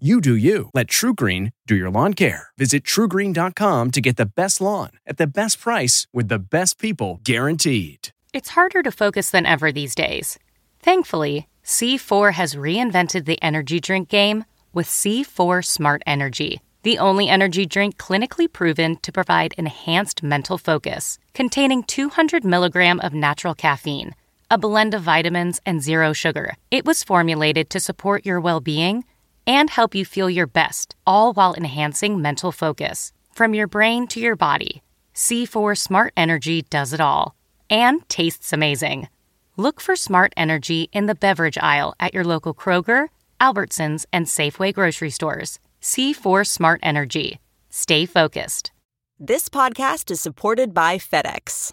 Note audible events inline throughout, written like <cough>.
You do you. Let TruGreen do your lawn care. Visit trugreen.com to get the best lawn at the best price with the best people guaranteed. It's harder to focus than ever these days. Thankfully, C4 has reinvented the energy drink game with C4 Smart Energy, the only energy drink clinically proven to provide enhanced mental focus, containing 200 milligram of natural caffeine, a blend of vitamins, and zero sugar. It was formulated to support your well being and help you feel your best, all while enhancing mental focus. From your brain to your body, C4 Smart Energy does it all and tastes amazing. Look for Smart Energy in the beverage aisle at your local Kroger, Albertsons, and Safeway grocery stores. C4 Smart Energy. Stay focused. This podcast is supported by FedEx.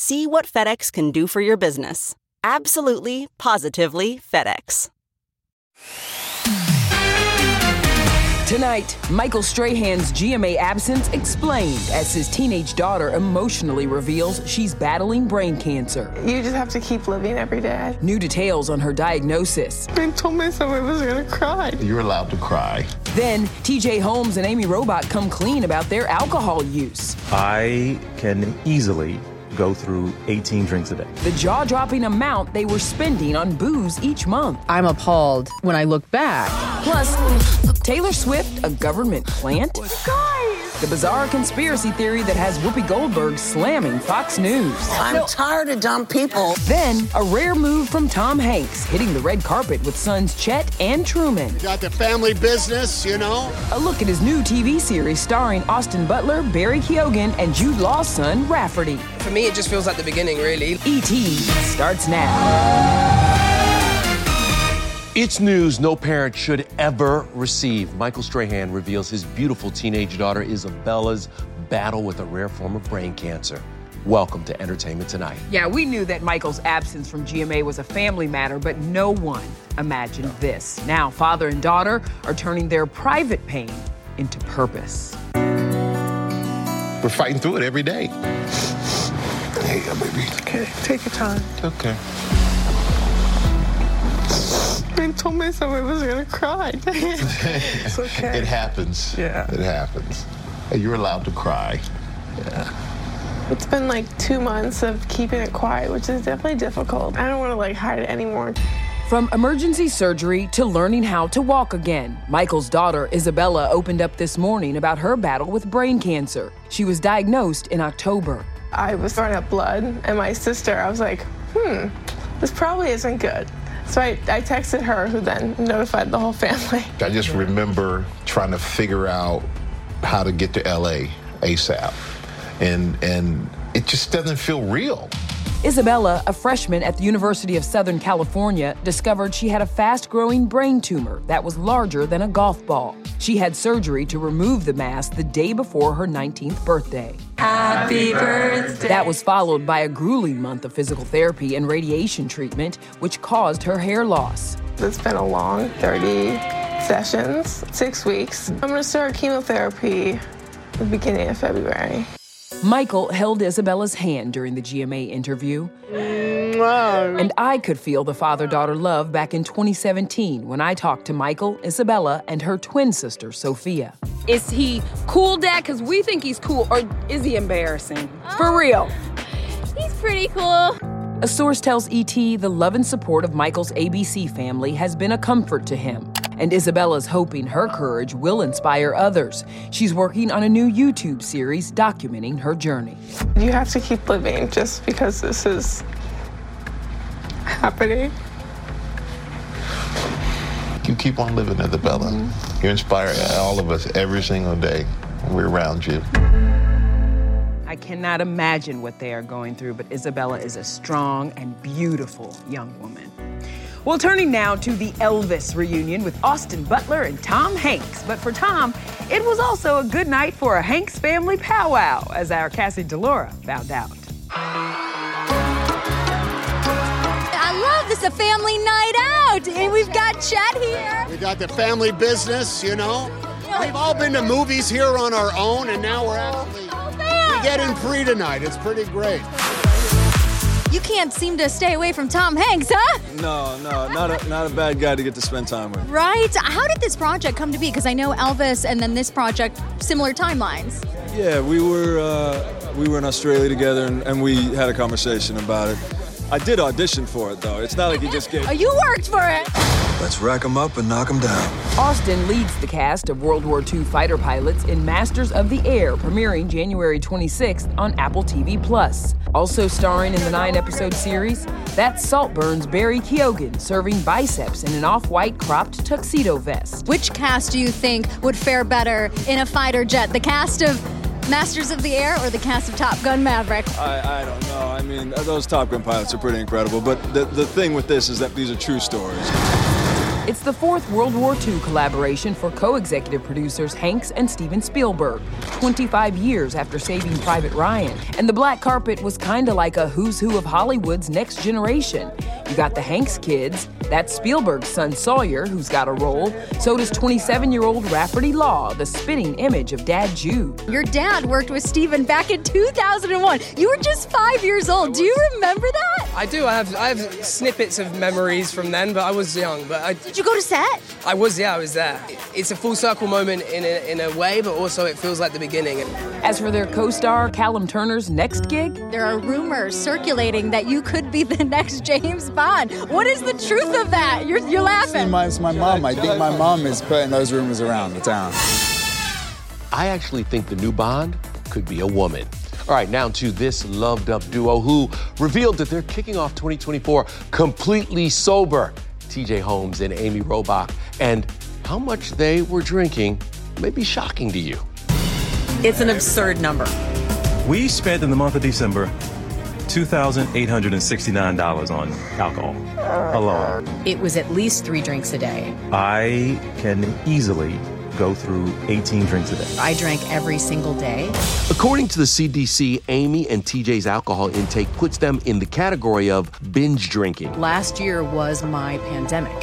See what FedEx can do for your business. Absolutely, positively FedEx. Tonight, Michael Strahan's GMA absence explained as his teenage daughter emotionally reveals she's battling brain cancer. You just have to keep living every day. New details on her diagnosis. I told myself I was gonna cry. You're allowed to cry. Then, TJ Holmes and Amy Robach come clean about their alcohol use. I can easily go through 18 drinks a day. The jaw dropping amount they were spending on booze each month. I'm appalled when I look back. Plus, Taylor Swift, a government plant? Guys! The bizarre conspiracy theory that has Whoopi Goldberg slamming Fox News. I'm tired of dumb people. Then, a rare move from Tom Hanks, hitting the red carpet with sons Chet and Truman. You got the family business, you know? A look at his new TV series starring Austin Butler, Barry Keoghan, and Jude Law's son, Rafferty. For me, it just feels like the beginning, really. E.T. starts now. It's news no parent should ever receive. Michael Strahan reveals his beautiful teenage daughter Isabella's battle with a rare form of brain cancer. Welcome to Entertainment Tonight. Yeah, we knew that Michael's absence from GMA was a family matter, but no one imagined this. Now, father and daughter are turning their private pain into purpose. We're fighting through it every day. There you uh, go, baby. Okay, take your time. Okay. I told myself I was gonna cry. <laughs> it's okay. It happens. Yeah. It happens. You're allowed to cry. Yeah. It's been like two months of keeping it quiet, which is definitely difficult. I don't want to like hide it anymore. From emergency surgery to learning how to walk again, Michael's daughter, Isabella, opened up this morning about her battle with brain cancer. She was diagnosed in October. I was throwing up blood, and my sister, I was like, hmm, this probably isn't good. So I, I texted her, who then notified the whole family. <laughs> I just remember trying to figure out how to get to LA ASAP. And, and it just doesn't feel real. Isabella, a freshman at the University of Southern California, discovered she had a fast growing brain tumor that was larger than a golf ball. She had surgery to remove the mass the day before her 19th birthday. Happy birthday. That was followed by a grueling month of physical therapy and radiation treatment, which caused her hair loss. It's been a long 30 sessions, six weeks. I'm gonna start chemotherapy the beginning of February. Michael held Isabella's hand during the GMA interview. And I could feel the father daughter love back in 2017 when I talked to Michael, Isabella, and her twin sister, Sophia. Is he cool, Dad? Because we think he's cool, or is he embarrassing? For real. He's pretty cool. A source tells ET the love and support of Michael's ABC family has been a comfort to him. And Isabella's hoping her courage will inspire others. She's working on a new YouTube series documenting her journey. You have to keep living just because this is happening. You keep on living, Isabella. Mm-hmm. You inspire all of us every single day when we're around you. I cannot imagine what they are going through, but Isabella is a strong and beautiful young woman. Well, turning now to the Elvis reunion with Austin Butler and Tom Hanks. But for Tom, it was also a good night for a Hanks family powwow, as our Cassie DiLaura found out. I love this, a family night out. And we've got Chet here. We got the family business, you know. We've all been to movies here on our own, and now we're actually getting free tonight. It's pretty great. You can't seem to stay away from Tom Hanks, huh? No, no, not a, not a bad guy to get to spend time with. Right? How did this project come to be? Because I know Elvis and then this project, similar timelines. Yeah, we were uh, we were in Australia together and, and we had a conversation about it. I did audition for it though. It's not like you just gave. Oh, you worked for it. Let's rack them up and knock them down. Austin leads the cast of World War II fighter pilots in Masters of the Air, premiering January 26th on Apple TV Plus. Also starring in the nine-episode series, that's Saltburn's Barry Keoghan serving biceps in an off-white cropped tuxedo vest. Which cast do you think would fare better in a fighter jet? The cast of Masters of the Air or the cast of Top Gun Maverick? I, I don't know. I mean, those Top Gun pilots are pretty incredible. But the, the thing with this is that these are true stories. It's the fourth World War II collaboration for co executive producers Hanks and Steven Spielberg, 25 years after saving Private Ryan. And the black carpet was kind of like a who's who of Hollywood's next generation. You got the Hanks kids, that's Spielberg's son Sawyer, who's got a role. So does 27 year old Rafferty Law, the spitting image of Dad Jude. Your dad worked with Steven back in 2001. You were just five years old. Do you remember that? I do. I have I have snippets of memories from then, but I was young. But I, did you go to set? I was. Yeah, I was there. It's a full circle moment in a, in a way, but also it feels like the beginning. As for their co-star Callum Turner's next gig, there are rumors circulating that you could be the <laughs> next James Bond. What is the truth of that? You're, you're laughing. My, it's my mom. I think my mom is putting those rumors around the town. I actually think the new Bond could be a woman. All right, now to this loved up duo who revealed that they're kicking off 2024 completely sober. TJ Holmes and Amy Robach. And how much they were drinking may be shocking to you. It's an absurd number. We spent in the month of December $2,869 on alcohol alone. It was at least three drinks a day. I can easily go through 18 drinks a day. I drank every single day. According to the CDC, Amy and TJ's alcohol intake puts them in the category of binge drinking. Last year was my pandemic.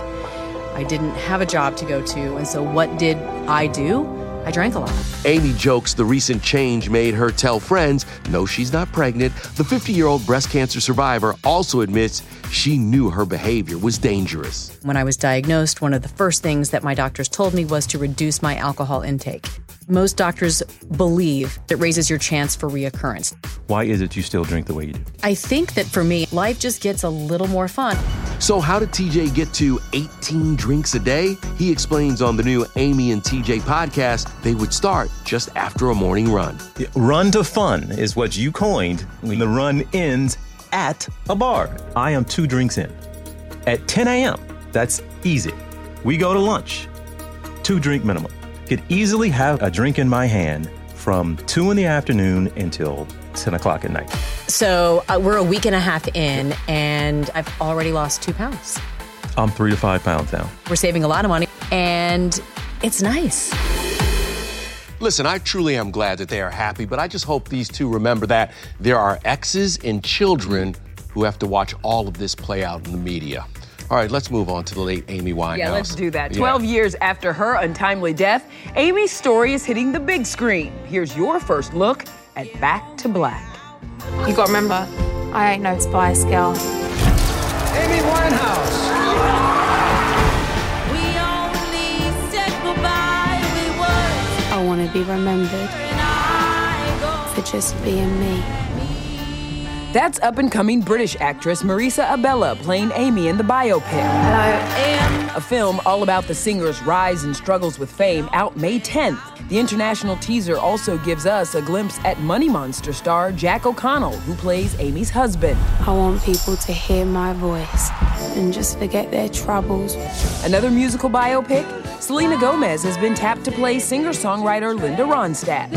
I didn't have a job to go to, and so what did I do? I drank a lot. Amy jokes the recent change made her tell friends, no, she's not pregnant. The 50 year old breast cancer survivor also admits she knew her behavior was dangerous. When I was diagnosed, one of the first things that my doctors told me was to reduce my alcohol intake. Most doctors believe it raises your chance for reoccurrence. Why is it you still drink the way you do? I think that for me, life just gets a little more fun. So, how did TJ get to 18 drinks a day? He explains on the new Amy and TJ podcast they would start just after a morning run. Run to fun is what you coined when the run ends at a bar. I am two drinks in. At 10 a.m., that's easy. We go to lunch, two drink minimum could easily have a drink in my hand from 2 in the afternoon until 10 o'clock at night. So uh, we're a week and a half in, and I've already lost two pounds. I'm three to five pounds now. We're saving a lot of money, and it's nice. Listen, I truly am glad that they are happy, but I just hope these two remember that there are exes and children who have to watch all of this play out in the media. All right, let's move on to the late Amy Winehouse. Yeah, let's do that. 12 years after her untimely death, Amy's story is hitting the big screen. Here's your first look at Back to Black. You gotta remember, I ain't no Spice Girl. Amy Winehouse. I want to be remembered for just being me. That's up and coming British actress Marisa Abela playing Amy in the biopic. Hello, A film all about the singer's rise and struggles with fame out May 10th. The international teaser also gives us a glimpse at Money Monster star Jack O'Connell, who plays Amy's husband. I want people to hear my voice and just forget their troubles. Another musical biopic? Selena Gomez has been tapped to play singer songwriter Linda Ronstadt.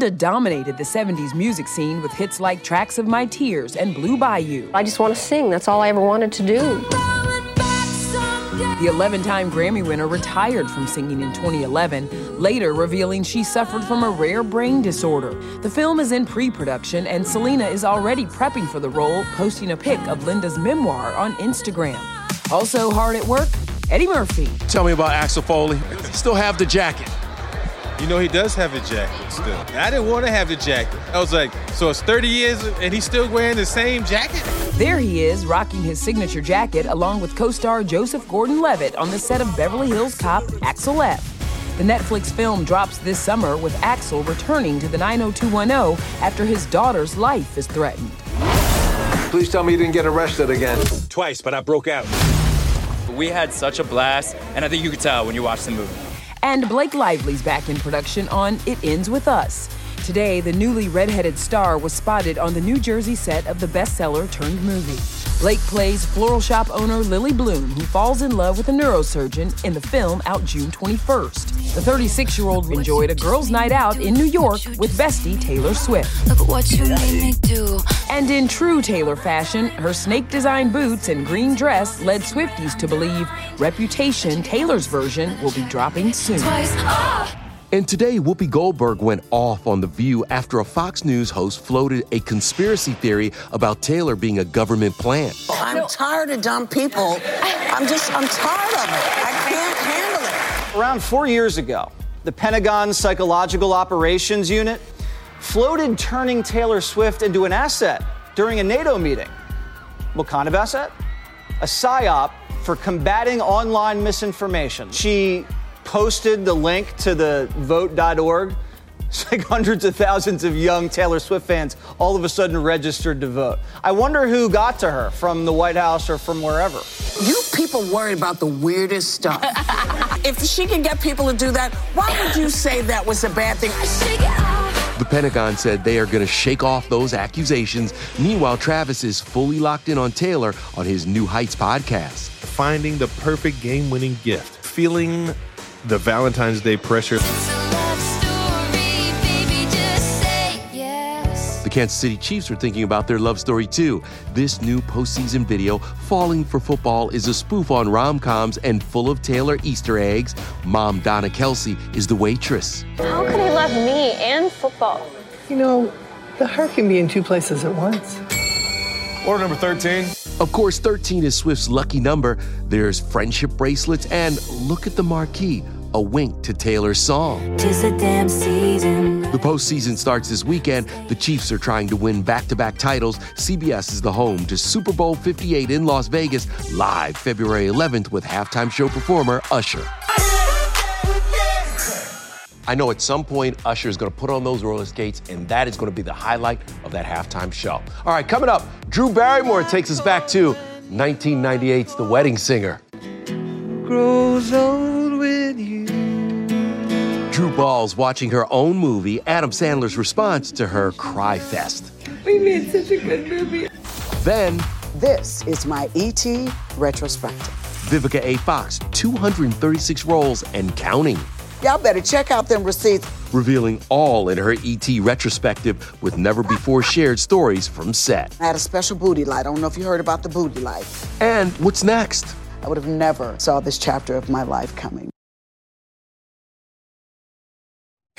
Linda dominated the 70s music scene with hits like Tracks of My Tears and Blue Bayou. I just want to sing. That's all I ever wanted to do. The 11 time Grammy winner retired from singing in 2011, later revealing she suffered from a rare brain disorder. The film is in pre production, and Selena is already prepping for the role, posting a pic of Linda's memoir on Instagram. Also hard at work, Eddie Murphy. Tell me about Axel Foley. Still have the jacket. You know, he does have a jacket still. I didn't want to have the jacket. I was like, so it's 30 years and he's still wearing the same jacket? There he is, rocking his signature jacket along with co star Joseph Gordon Levitt on the set of Beverly Hills Cop Axel F. The Netflix film drops this summer with Axel returning to the 90210 after his daughter's life is threatened. Please tell me you didn't get arrested again. Twice, but I broke out. We had such a blast, and I think you could tell when you watch the movie. And Blake Lively's back in production on It Ends With Us. Today, the newly redheaded star was spotted on the New Jersey set of the bestseller turned movie. Blake plays floral shop owner Lily Bloom, who falls in love with a neurosurgeon in the film out June 21st. The 36 year old enjoyed a girls' night out in New York with bestie Taylor Swift. Look what you made me do. And in true Taylor fashion, her snake design boots and green dress led Swifties to believe Reputation, Taylor's version, will be dropping soon. And today, Whoopi Goldberg went off on The View after a Fox News host floated a conspiracy theory about Taylor being a government plant. I'm tired of dumb people. <laughs> I'm just, I'm tired of it. I can't handle it. Around four years ago, the Pentagon's Psychological Operations Unit floated turning Taylor Swift into an asset during a NATO meeting. What kind of asset? A PSYOP for combating online misinformation. She posted the link to the vote.org. It's like hundreds of thousands of young Taylor Swift fans all of a sudden registered to vote. I wonder who got to her from the White House or from wherever. You people worry about the weirdest stuff. <laughs> if she can get people to do that, why would you say that was a bad thing? The Pentagon said they are going to shake off those accusations. Meanwhile, Travis is fully locked in on Taylor on his New Heights podcast. Finding the perfect game winning gift, feeling the Valentine's Day pressure. The Kansas City Chiefs are thinking about their love story too. This new postseason video, Falling for Football, is a spoof on rom coms and full of Taylor Easter eggs. Mom Donna Kelce is the waitress. How could he love me and football? You know, the heart can be in two places at once. Order number 13. Of course, 13 is Swift's lucky number. There's friendship bracelets, and look at the marquee a wink to Taylor's song. Tis the damn season. The postseason starts this weekend. The Chiefs are trying to win back to back titles. CBS is the home to Super Bowl 58 in Las Vegas, live February 11th with halftime show performer Usher. I know at some point Usher is going to put on those roller skates, and that is going to be the highlight of that halftime show. All right, coming up, Drew Barrymore takes us back to 1998's The Wedding Singer. Grows old with you. Drew bawls watching her own movie, Adam Sandler's response to her Cry Fest. We made such a good movie. Then, This is my ET retrospective. Vivica A. Fox, 236 roles and counting, Y'all better check out them receipts. revealing all in her ET retrospective with never before shared stories from set. I had a special booty light. I don't know if you heard about the booty light. And what's next? I would have never saw this chapter of my life coming.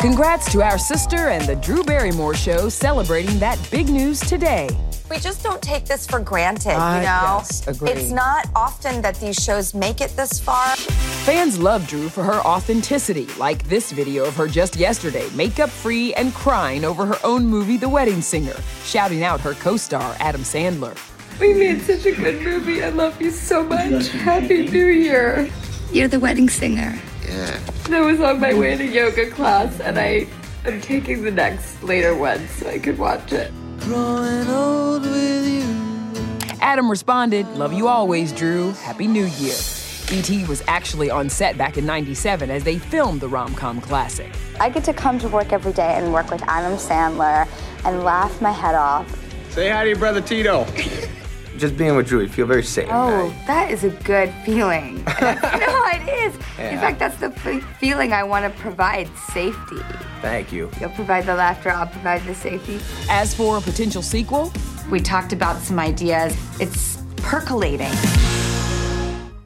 Congrats to our sister and the Drew Barrymore Show celebrating that big news today. We just don't take this for granted, Ah, you know? yes, agreed. It's not often that these shows make it this far. Fans love Drew for her authenticity, like this video of her just yesterday, makeup free and crying over her own movie, The Wedding Singer, shouting out her co star, Adam Sandler. We made such a good movie. I love you so much. Happy New Year. You're the wedding singer. Yeah. I was on my way to yoga class and I am taking the next later one so I could watch it. Growing old with you. Adam responded, Love you always, Drew. Happy New Year. E.T. was actually on set back in 97 as they filmed the rom com classic. I get to come to work every day and work with Adam Sandler and laugh my head off. Say hi to your brother Tito. <laughs> Just being with Drew, you feel very safe. Oh, that is a good feeling. <laughs> <laughs> no, it is. In fact, that's the f- feeling I want to provide safety. Thank you. You'll provide the laughter, I'll provide the safety. As for a potential sequel, we talked about some ideas. It's percolating.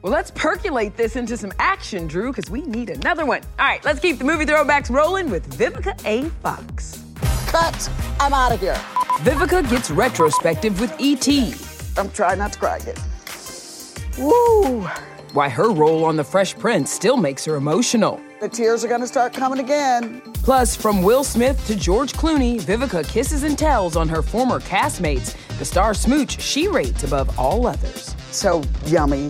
Well, let's percolate this into some action, Drew, because we need another one. All right, let's keep the movie throwbacks rolling with Vivica A. Fox. Cut. I'm out of here. Vivica gets retrospective with E.T. I'm trying not to cry again. Woo! Why her role on The Fresh Prince still makes her emotional. The tears are gonna start coming again. Plus, from Will Smith to George Clooney, Vivica kisses and tells on her former castmates, the star smooch she rates above all others. So yummy.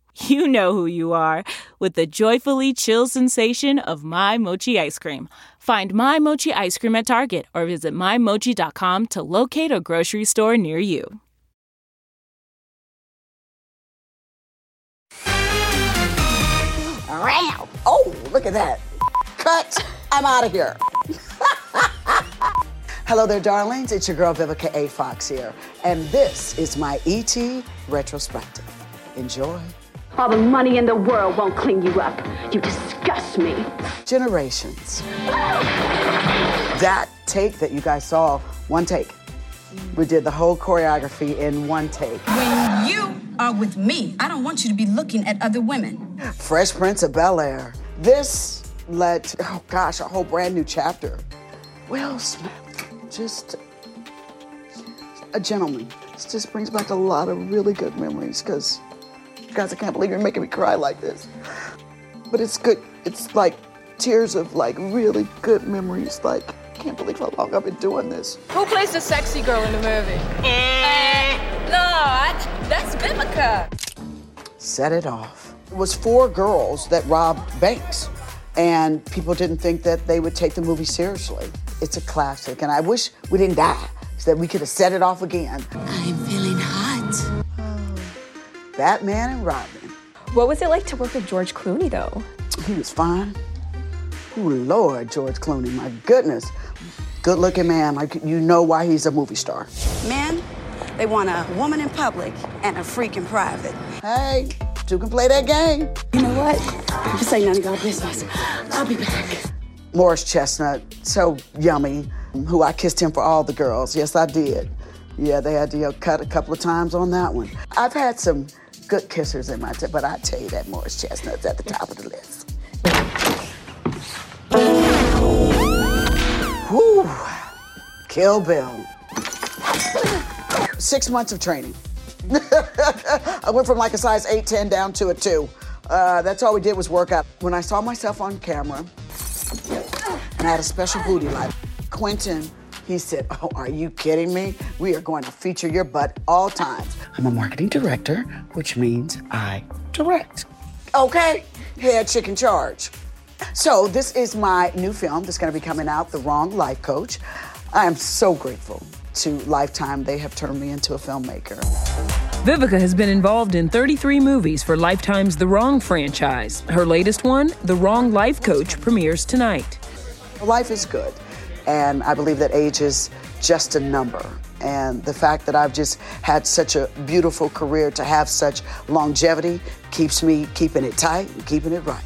<laughs> you know who you are with the joyfully chill sensation of My Mochi ice cream. Find My Mochi ice cream at Target or visit MyMochi.com to locate a grocery store near you. Ram. Oh, look at that. Cut. I'm out of here. <laughs> Hello there, darlings. It's your girl Vivica A. Fox here, and this is my ET retrospective. Enjoy. All the money in the world won't clean you up. You disgust me. Generations. That take that you guys saw, one take. We did the whole choreography in one take. When you are with me, I don't want you to be looking at other women. Fresh Prince of Bel Air. This led to, oh gosh, a whole brand new chapter. Will Smith, just a gentleman. This just brings back a lot of really good memories because, guys, I can't believe you're making me cry like this. But it's good. It's like tears of like really good memories. Like, can't believe how long I've been doing this. Who plays the sexy girl in the movie? Uh, no, that's Vivica. set it off. It was four girls that robbed banks, and people didn't think that they would take the movie seriously. It's a classic, and I wish we didn't die so that we could have set it off again. I'm feeling hot. Batman and Robin. What was it like to work with George Clooney, though? He was fine. Oh Lord, George Clooney, my goodness. Good looking man, like you know why he's a movie star. Men, they want a woman in public and a freak in private. Hey, two can play that game. You know what? This ain't none of your business. I'll be back. Morris Chestnut, so yummy, who I kissed him for all the girls. Yes, I did. Yeah, they had to you know, cut a couple of times on that one. I've had some good kissers in my time, but I tell you that Morris Chestnut's at the top of the list. Whew. Kill Bill. Six months of training. <laughs> I went from like a size 8, 10 down to a 2. Uh, that's all we did was work out. When I saw myself on camera, and I had a special booty light, Quentin, he said, Oh, are you kidding me? We are going to feature your butt all times. I'm a marketing director, which means I direct. Okay? Head chicken charge. So, this is my new film that's going to be coming out, The Wrong Life Coach. I am so grateful to Lifetime. They have turned me into a filmmaker. Vivica has been involved in 33 movies for Lifetime's The Wrong franchise. Her latest one, The Wrong Life Coach, premieres tonight. Life is good, and I believe that age is just a number. And the fact that I've just had such a beautiful career to have such longevity keeps me keeping it tight and keeping it right.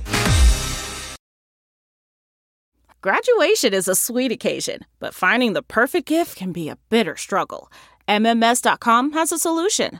Graduation is a sweet occasion, but finding the perfect gift can be a bitter struggle. MMS.com has a solution.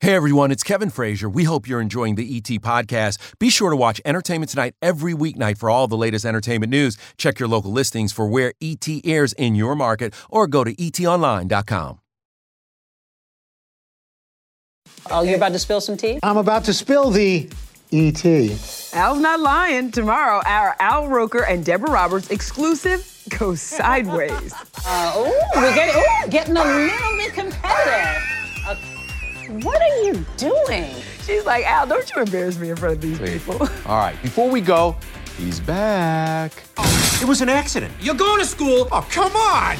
Hey everyone, it's Kevin Frazier. We hope you're enjoying the ET podcast. Be sure to watch Entertainment Tonight every weeknight for all the latest entertainment news. Check your local listings for where ET airs in your market or go to etonline.com. Oh, you're about to spill some tea? I'm about to spill the ET. Al's not lying. Tomorrow, our Al Roker and Deborah Roberts exclusive goes sideways. Uh, oh, we're getting, ooh, getting a little bit competitive. Uh, what are you doing? She's like, Al, don't you embarrass me in front of these people. <laughs> All right, before we go, he's back. It was an accident. You're going to school. Oh, come on.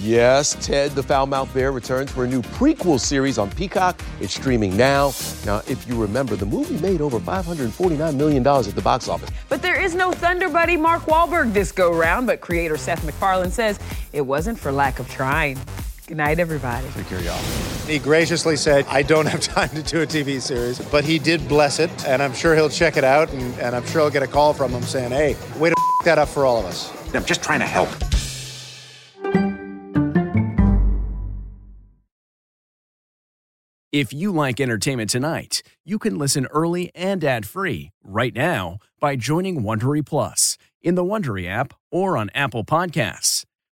Yes, Ted the Foul Mouthed Bear returns for a new prequel series on Peacock. It's streaming now. Now, if you remember, the movie made over $549 million at the box office. But there is no Thunder Buddy Mark Wahlberg this go round, but creator Seth MacFarlane says it wasn't for lack of trying. Good night, everybody. Take care, y'all. He graciously said, I don't have time to do a TV series, but he did bless it, and I'm sure he'll check it out, and, and I'm sure I'll get a call from him saying, hey, way to f- that up for all of us. I'm just trying to help. If you like entertainment tonight, you can listen early and ad-free right now by joining Wondery Plus in the Wondery app or on Apple Podcasts.